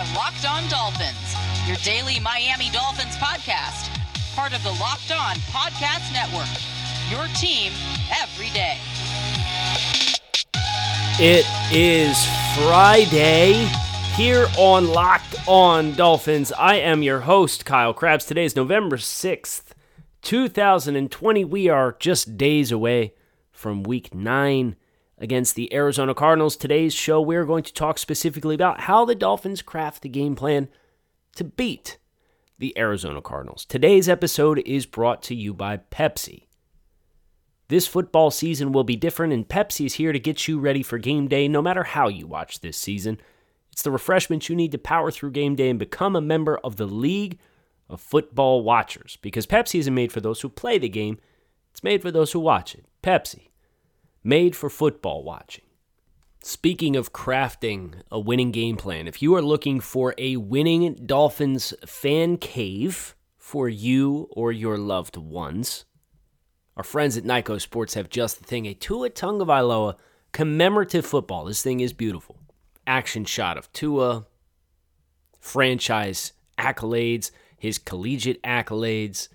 are Locked On Dolphins, your daily Miami Dolphins podcast, part of the Locked On Podcast Network. Your team every day. It is Friday here on Locked On Dolphins. I am your host, Kyle Crabbs. Today is November 6th, 2020. We are just days away from week nine against the Arizona Cardinals. Today's show, we're going to talk specifically about how the Dolphins craft the game plan to beat the Arizona Cardinals. Today's episode is brought to you by Pepsi. This football season will be different, and Pepsi is here to get you ready for game day no matter how you watch this season. It's the refreshment you need to power through game day and become a member of the League of Football Watchers because Pepsi isn't made for those who play the game, it's made for those who watch it. Pepsi made for football watching. Speaking of crafting a winning game plan, if you are looking for a winning Dolphins fan cave for you or your loved ones, our friends at Nikco Sports have just the thing a Tua Tagovailoa commemorative football. This thing is beautiful. Action shot of Tua, franchise accolades, his collegiate accolades,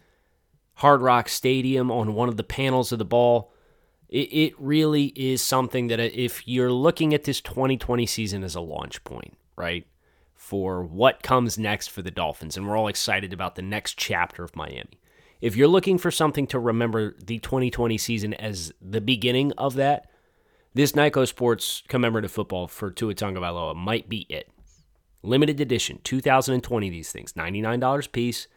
Hard Rock Stadium on one of the panels of the ball it, it really is something that if you're looking at this 2020 season as a launch point, right, for what comes next for the Dolphins, and we're all excited about the next chapter of Miami. If you're looking for something to remember the 2020 season as the beginning of that, this Nikco Sports commemorative football for Tua Tagovailoa might be it. Limited edition, 2020. These things, $99 piece.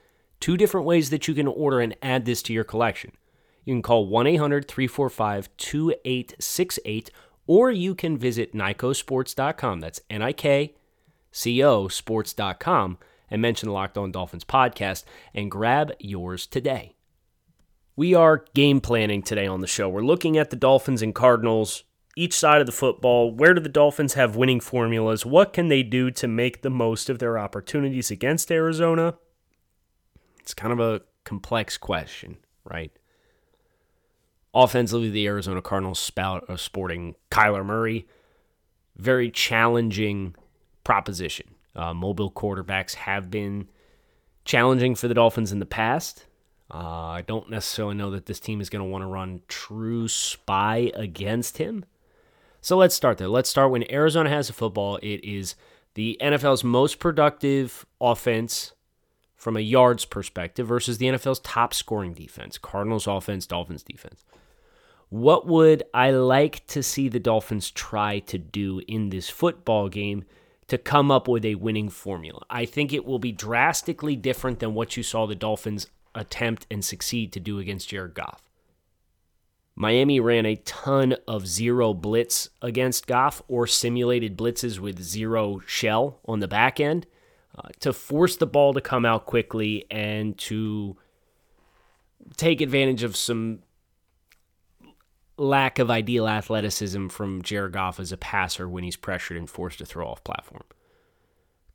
Two different ways that you can order and add this to your collection. You can call 1 800 345 2868 or you can visit NIKCOsports.com. That's N I K C O sports.com and mention the Locked On Dolphins podcast and grab yours today. We are game planning today on the show. We're looking at the Dolphins and Cardinals, each side of the football. Where do the Dolphins have winning formulas? What can they do to make the most of their opportunities against Arizona? It's kind of a complex question, right? Offensively, the Arizona Cardinals spout, sporting Kyler Murray. Very challenging proposition. Uh, mobile quarterbacks have been challenging for the Dolphins in the past. Uh, I don't necessarily know that this team is going to want to run true spy against him. So let's start there. Let's start when Arizona has a football. It is the NFL's most productive offense from a yards perspective versus the NFL's top scoring defense Cardinals offense, Dolphins defense. What would I like to see the Dolphins try to do in this football game to come up with a winning formula? I think it will be drastically different than what you saw the Dolphins attempt and succeed to do against Jared Goff. Miami ran a ton of zero blitz against Goff or simulated blitzes with zero shell on the back end uh, to force the ball to come out quickly and to take advantage of some lack of ideal athleticism from Jared Goff as a passer when he's pressured and forced to throw off platform.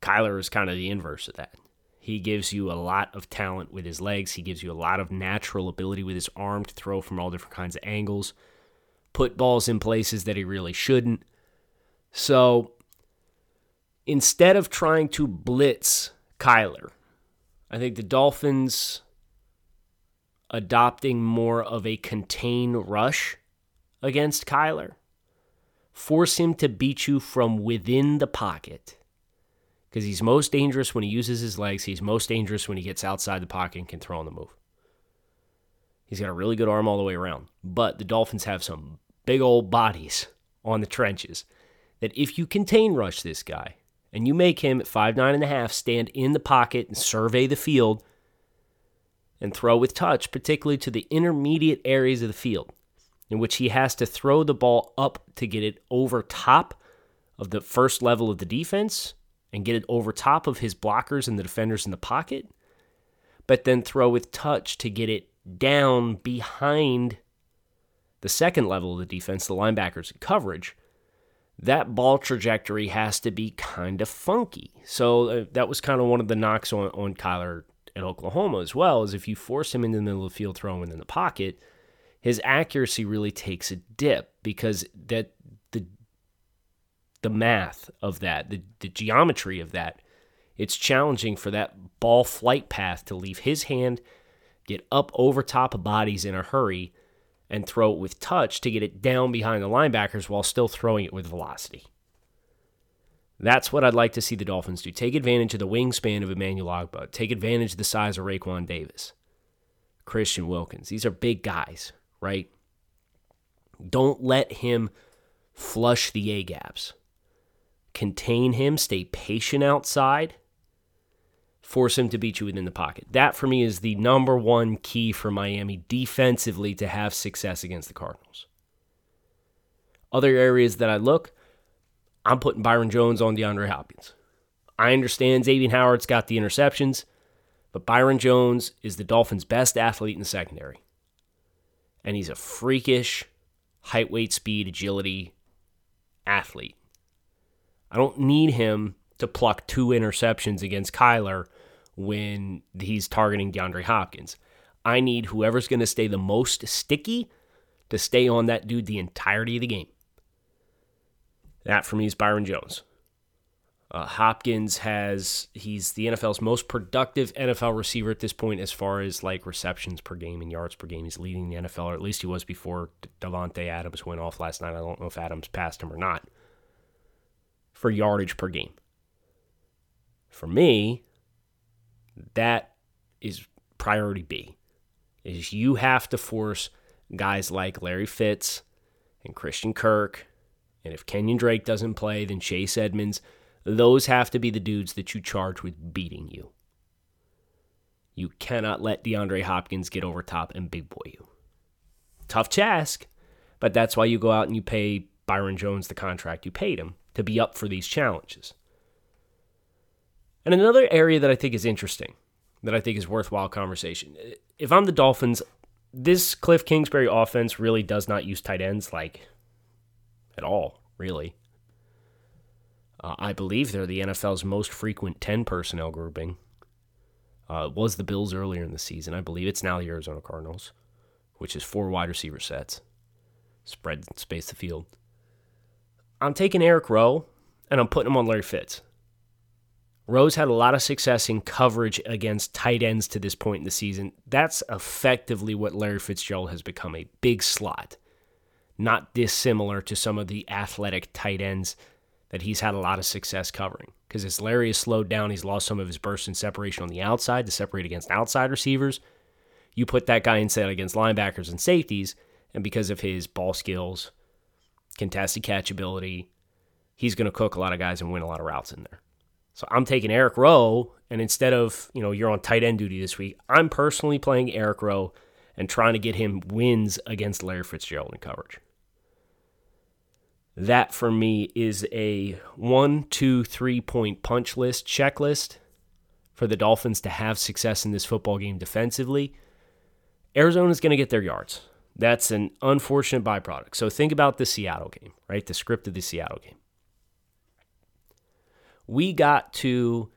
Kyler is kind of the inverse of that. He gives you a lot of talent with his legs. He gives you a lot of natural ability with his arm to throw from all different kinds of angles, put balls in places that he really shouldn't. So instead of trying to blitz Kyler, I think the Dolphins adopting more of a contain rush against Kyler. Force him to beat you from within the pocket because he's most dangerous when he uses his legs. He's most dangerous when he gets outside the pocket and can throw on the move. He's got a really good arm all the way around. But the Dolphins have some big old bodies on the trenches that if you contain rush this guy and you make him at five nine and a half stand in the pocket and survey the field and throw with touch, particularly to the intermediate areas of the field, in which he has to throw the ball up to get it over top of the first level of the defense and get it over top of his blockers and the defenders in the pocket, but then throw with touch to get it down behind the second level of the defense, the linebackers in coverage. That ball trajectory has to be kind of funky. So uh, that was kind of one of the knocks on, on Kyler at Oklahoma as well, is if you force him into the middle of the field throwing in the pocket – his accuracy really takes a dip because that the the math of that, the, the geometry of that It's challenging for that ball flight path to leave his hand, get up over top of bodies in a hurry, and throw it with touch to get it down behind the linebackers while still throwing it with velocity. That's what I'd like to see the Dolphins do. Take advantage of the wingspan of Emmanuel Ogbah. Take advantage of the size of Raekwon Davis, Christian Wilkins. These are big guys, right? Don't let him flush the A gaps. Contain him, stay patient outside, force him to beat you within the pocket. That for me is the number one key for Miami defensively to have success against the Cardinals. Other areas that I look, I'm putting Byron Jones on DeAndre Hopkins. I understand Xavier Howard's got the interceptions, but Byron Jones is the Dolphins' best athlete in the secondary. And he's a freakish height, weight, speed, agility athlete. I don't need him to pluck two interceptions against Kyler when he's targeting DeAndre Hopkins. I need whoever's going to stay the most sticky to stay on that dude the entirety of the game. That for me is Byron Jones. Uh, Hopkins has he's the NFL's most productive NFL receiver at this point as far as like receptions per game and yards per game. He's leading the NFL, or at least he was before Davante Adams went off last night. I don't know if Adams passed him or not for yardage per game. For me, that is priority B. Is you have to force guys like Larry Fitz and Christian Kirk and if Kenyan Drake doesn't play, then Chase Edmonds. Those have to be the dudes that you charge with beating you. You cannot let DeAndre Hopkins get over top and big boy you. Tough task, but that's why you go out and you pay Byron Jones the contract you paid him to be up for these challenges. And another area that I think is interesting, that I think is worthwhile conversation. If I'm the Dolphins, this Cliff Kingsbury offense really does not use tight ends like at all, really. Uh, I believe they're the NFL's most frequent 10 personnel grouping. Uh, was the Bills earlier in the season. I believe it's now the Arizona Cardinals, which is four wide receiver sets, spread space the field. I'm taking Eric Rowe and I'm putting him on Larry Fitz. Rowe's had a lot of success in coverage against tight ends to this point in the season. That's effectively what Larry Fitzgerald has become a big slot not dissimilar to some of the athletic tight ends that he's had a lot of success covering. Because as Larry has slowed down, he's lost some of his burst and separation on the outside to separate against outside receivers. You put that guy instead against linebackers and safeties, and because of his ball skills, contested catchability, he's going to cook a lot of guys and win a lot of routes in there. So I'm taking Eric Rowe, and instead of, you know, you're on tight end duty this week, I'm personally playing Eric Rowe and trying to get him wins against Larry Fitzgerald in coverage. That for me is a one, two, three point punch list checklist for the Dolphins to have success in this football game defensively. Arizona's going to get their yards. That's an unfortunate byproduct. So think about the Seattle game, right? The script of the Seattle game. We got to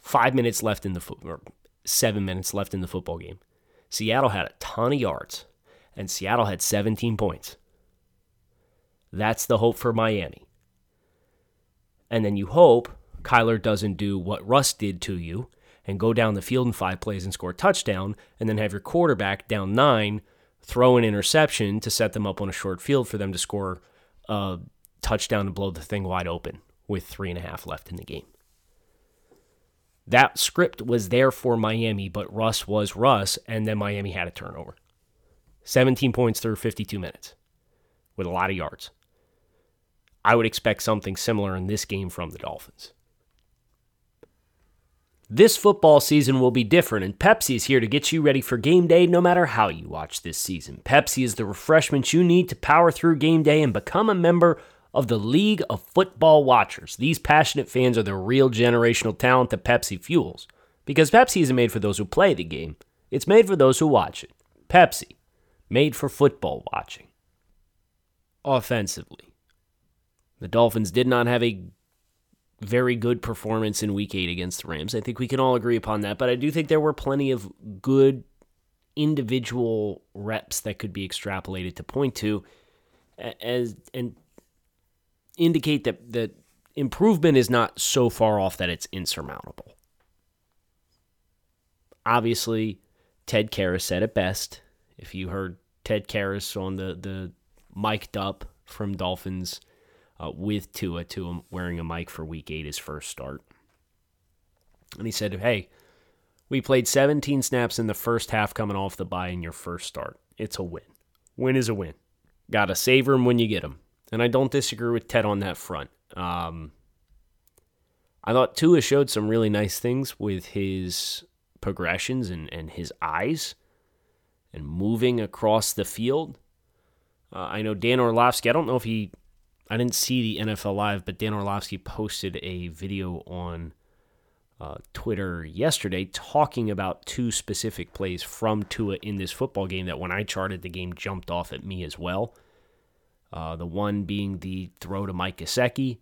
five minutes left in the foot, or seven minutes left in the football game. Seattle had a ton of yards, and Seattle had 17 points. That's the hope for Miami. And then you hope Kyler doesn't do what Russ did to you and go down the field in five plays and score a touchdown, and then have your quarterback down nine throw an interception to set them up on a short field for them to score a touchdown and blow the thing wide open with three and a half left in the game. That script was there for Miami, but Russ was Russ, and then Miami had a turnover. 17 points through 52 minutes with a lot of yards. I would expect something similar in this game from the Dolphins. This football season will be different, and Pepsi is here to get you ready for game day no matter how you watch this season. Pepsi is the refreshment you need to power through game day and become a member of the League of Football Watchers. These passionate fans are the real generational talent that Pepsi fuels. Because Pepsi isn't made for those who play the game, it's made for those who watch it. Pepsi, made for football watching. Offensively, the Dolphins did not have a very good performance in week eight against the Rams. I think we can all agree upon that, but I do think there were plenty of good individual reps that could be extrapolated to point to as and indicate that that improvement is not so far off that it's insurmountable. Obviously, Ted Karras said it best. If you heard Ted Karras on the the mic'd up from Dolphins uh, with Tua, Tua wearing a mic for Week Eight, his first start, and he said, "Hey, we played 17 snaps in the first half coming off the bye in your first start. It's a win. Win is a win. Got to savor them when you get them." And I don't disagree with Ted on that front. Um, I thought Tua showed some really nice things with his progressions and, and his eyes and moving across the field. Uh, I know Dan Orlovsky, I don't know if he, I didn't see the NFL Live, but Dan Orlovsky posted a video on uh, Twitter yesterday talking about two specific plays from Tua in this football game that when I charted the game jumped off at me as well. Uh, the one being the throw to Mike Gesicki,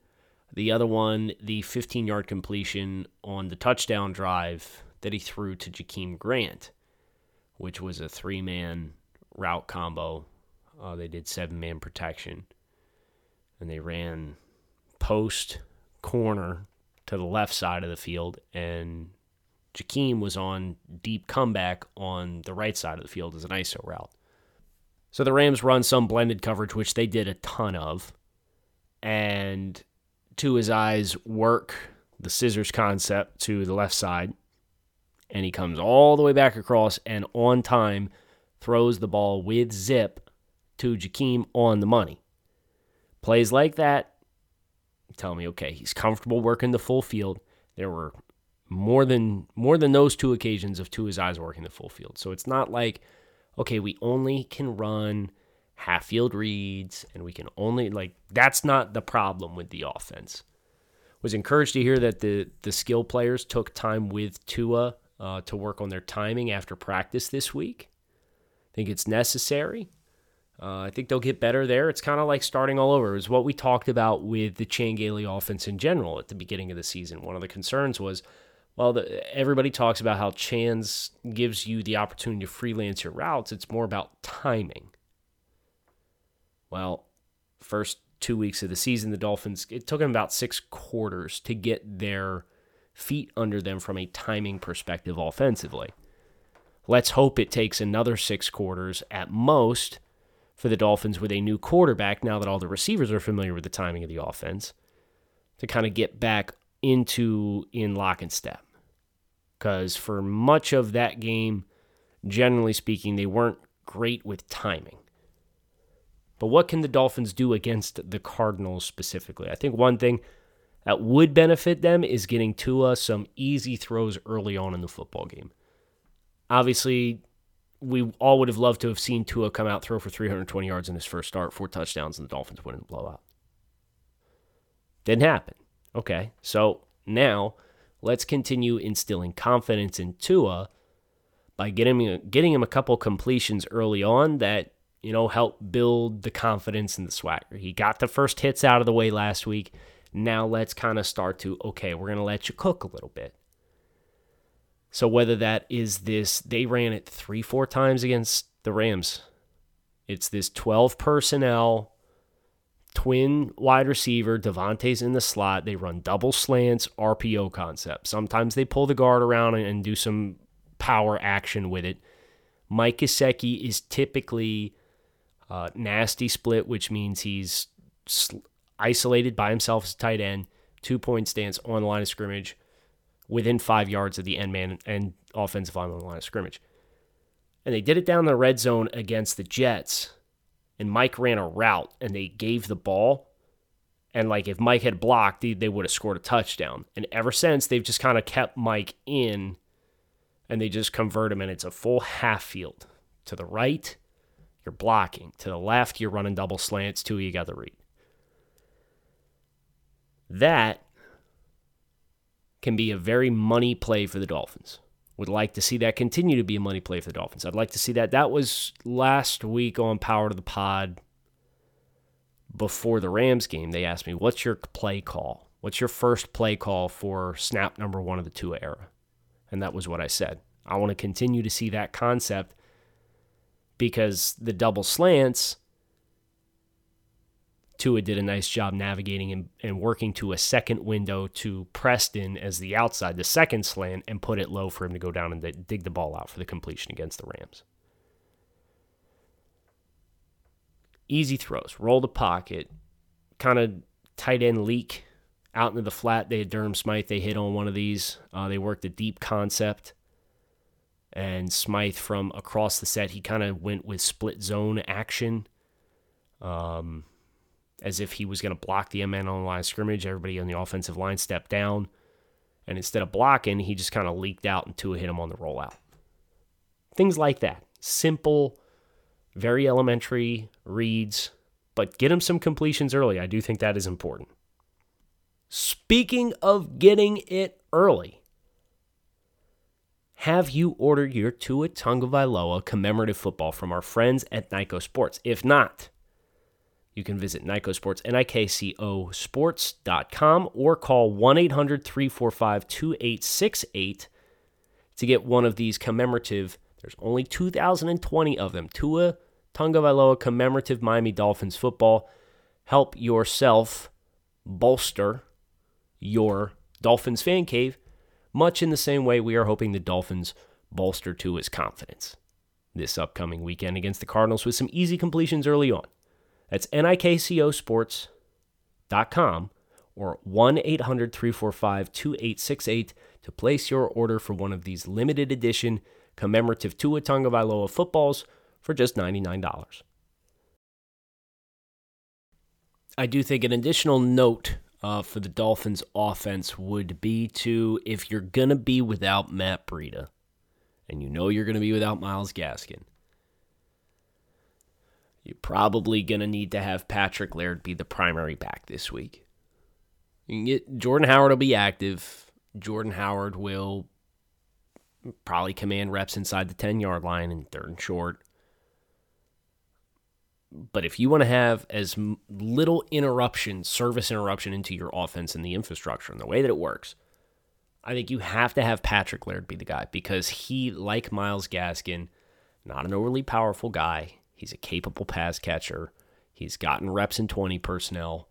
the other one, the 15 yard completion on the touchdown drive that he threw to Jakeem Grant, which was a three man route combo. Uh, they did seven man protection. And they ran post corner to the left side of the field. And Jakeem was on deep comeback on the right side of the field as an ISO route. So the Rams run some blended coverage, which they did a ton of. And to his eyes work the scissors concept to the left side and he comes all the way back across and on time throws the ball with zip to Jakeem on the money. Plays like that tell me, okay, he's comfortable working the full field. There were more than more than those two occasions of his eyes working the full field. So it's not like, okay, we only can run half field reads and we can only like that's not the problem with the offense. Was encouraged to hear that the the skill players took time with Tua uh, to work on their timing after practice this week. Think it's necessary. Uh, I think they'll get better there. It's kind of like starting all over. It's what we talked about with the Chan Gailey offense in general at the beginning of the season. One of the concerns was, well, the, everybody talks about how Chan's gives you the opportunity to freelance your routes. It's more about timing. Well, first two weeks of the season, the Dolphins, it took them about six quarters to get their – feet under them from a timing perspective offensively. Let's hope it takes another six quarters at most for the Dolphins with a new quarterback now that all the receivers are familiar with the timing of the offense to kind of get back into in lock and step. Because for much of that game, generally speaking, they weren't great with timing. But what can the Dolphins do against the Cardinals specifically? I think one thing that would benefit them is getting Tua some easy throws early on in the football game. Obviously, we all would have loved to have seen Tua come out throw for 320 yards in his first start, four touchdowns, and the Dolphins win the blowout. Didn't happen. Okay, so now let's continue instilling confidence in Tua by getting getting him a couple completions early on that you know help build the confidence and the swagger. He got the first hits out of the way last week. Now let's kind of start to, okay, we're to let you cook a little bit. So whether that is this, they ran it three, four times against the Rams. It's this 12 personnel, twin wide receiver, DeVante's in the slot. They run double slants, RPO concept. Sometimes they pull the guard around and do some power action with it. Mike Gesicki is typically uh, nasty split, which means he's isolated by himself as tight end, two point stance on the line of scrimmage, within five yards of the end man and offensive line on the line of scrimmage. And they did it down the red zone against the Jets. And Mike ran a route and they gave the ball. And like if Mike had blocked, they, they would have scored a touchdown. And ever since, they've just kind of kept Mike in and they just convert him. And it's a full half field. To the right, you're blocking. To the left, you're running double slants. Two, you got the read. That can be a very money play for the Dolphins. Would like to see that continue to be a money play for the Dolphins. I'd like to see that. That was last week on Power to the Pod before the Rams game. They asked me, What's your play call? What's your first play call for snap number one of the Tua era? And that was what I said. I want to continue to see that concept because the double slants Tua did a nice job navigating and, and working to a second window to Preston as the outside, the second slant, and put it low for him to go down and dig the ball out for the completion against the Rams. Easy throws, roll the pocket, kind of tight end leak out into the flat. They had Durham Smythe. They hit on one of these. Uh, they worked a deep concept. And Smythe from across the set, he kind of went with split zone action. Um, as if he was going to block the man on the line of scrimmage. Everybody on the offensive line stepped down. And instead of blocking, he just kind of leaked out and Tua hit him on the rollout. Things like that. Simple, very elementary reads, but get him some completions early. I do think that is important. Speaking of getting it early, have you ordered your Tua Tagovailoa commemorative football from our friends at Nikco Sports? If not, you can visit Nikco Sports, N-I-K-C-O sports.com or call 1-800-345-2868 to get one of these commemorative, there's only 2,020 of them, Tua Tagovailoa commemorative Miami Dolphins football. Help yourself bolster your Dolphins fan cave, much in the same way we are hoping the Dolphins bolster Tua's confidence this upcoming weekend against the Cardinals with some easy completions early on. That's nikcosports.com or 1 800 345 2868 to place your order for one of these limited edition commemorative Tua Tagovailoa footballs for just $99. I do think an additional note uh, for the Dolphins offense would be to if you're going to be without Matt Breida, and you know you're going to be without Myles Gaskin, you're probably going to need to have Patrick Laird be the primary back this week. You can get Jordan Howard will be active. Jordan Howard will probably command reps inside the 10 yard line and third and short. But if you want to have as little interruption, service interruption into your offense and the infrastructure and the way that it works, I think you have to have Patrick Laird be the guy because he, like Myles Gaskin, not an overly powerful guy. He's a capable pass catcher. He's gotten reps in 20 personnel.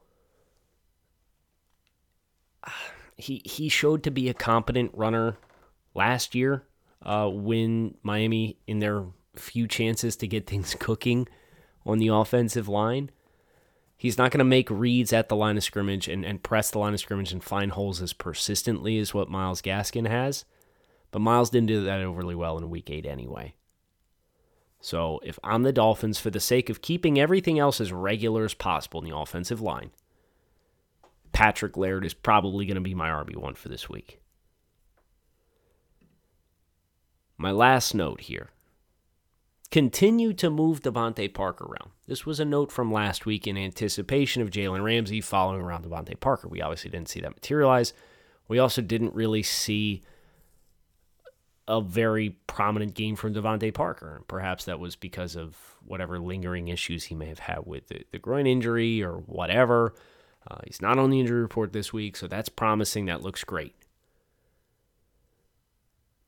He he showed to be a competent runner last year uh, when Miami, in their few chances to get things cooking on the offensive line, he's not going to make reads at the line of scrimmage and, and press the line of scrimmage and find holes as persistently as what Myles Gaskin has. But Myles didn't do that overly well in week eight anyway. So if I'm the Dolphins, for the sake of keeping everything else as regular as possible in the offensive line, Patrick Laird is probably going to be my RB1 for this week. My last note here continue to move DeVante Parker around. This was a note from last week in anticipation of Jalen Ramsey following around DeVante Parker. We obviously didn't see that materialize. We also didn't really see a very prominent game from DeVante Parker. Perhaps that was because of whatever lingering issues he may have had with the, the groin injury or whatever. Uh, he's not on the injury report this week, so that's promising. That looks great.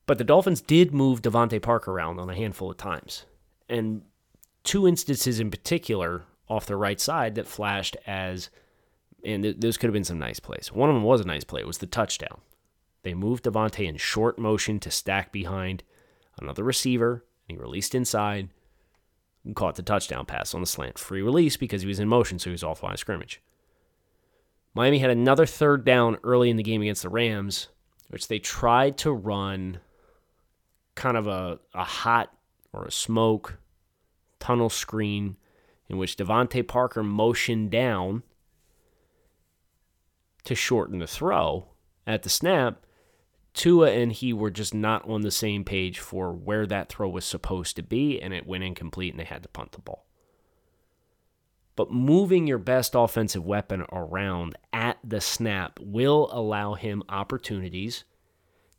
But the Dolphins did move DeVante Parker around on a handful of times. And two instances in particular off the right side that flashed as, and th- those could have been some nice plays. One of them was a nice play. It was the touchdown. They moved DeVante in short motion to stack behind another receiver, and he released inside and caught the touchdown pass on the slant. Free release because he was in motion, so he was off line scrimmage. Miami had another third down early in the game against the Rams, which they tried to run kind of a, a hot or a smoke tunnel screen in which DeVante Parker motioned down to shorten the throw at the snap Tua and he were just not on the same page for where that throw was supposed to be, and it went incomplete, and they had to punt the ball. But moving your best offensive weapon around at the snap will allow him opportunities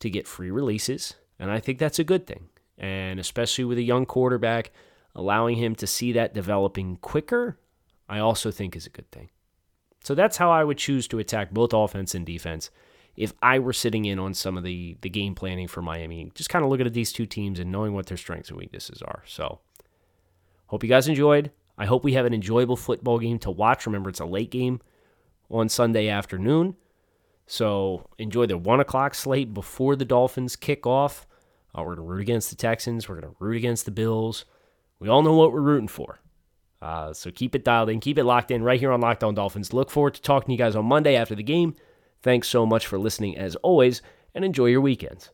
to get free releases, and I think that's a good thing. And especially with a young quarterback, allowing him to see that developing quicker, I also think is a good thing. So that's how I would choose to attack both offense and defense if I were sitting in on some of the the game planning for Miami, just kind of looking at these two teams and knowing what their strengths and weaknesses are. So, hope you guys enjoyed. I hope we have an enjoyable football game to watch. Remember, it's a late game on Sunday afternoon. So enjoy the one o'clock slate before the Dolphins kick off. Uh, we're to root against the Texans. We're to root against the Bills. We all know what we're rooting for. Uh, so keep it dialed in, keep it locked in right here on Locked On Dolphins. Look forward to talking to you guys on Monday after the game. Thanks so much for listening as always, and enjoy your weekends.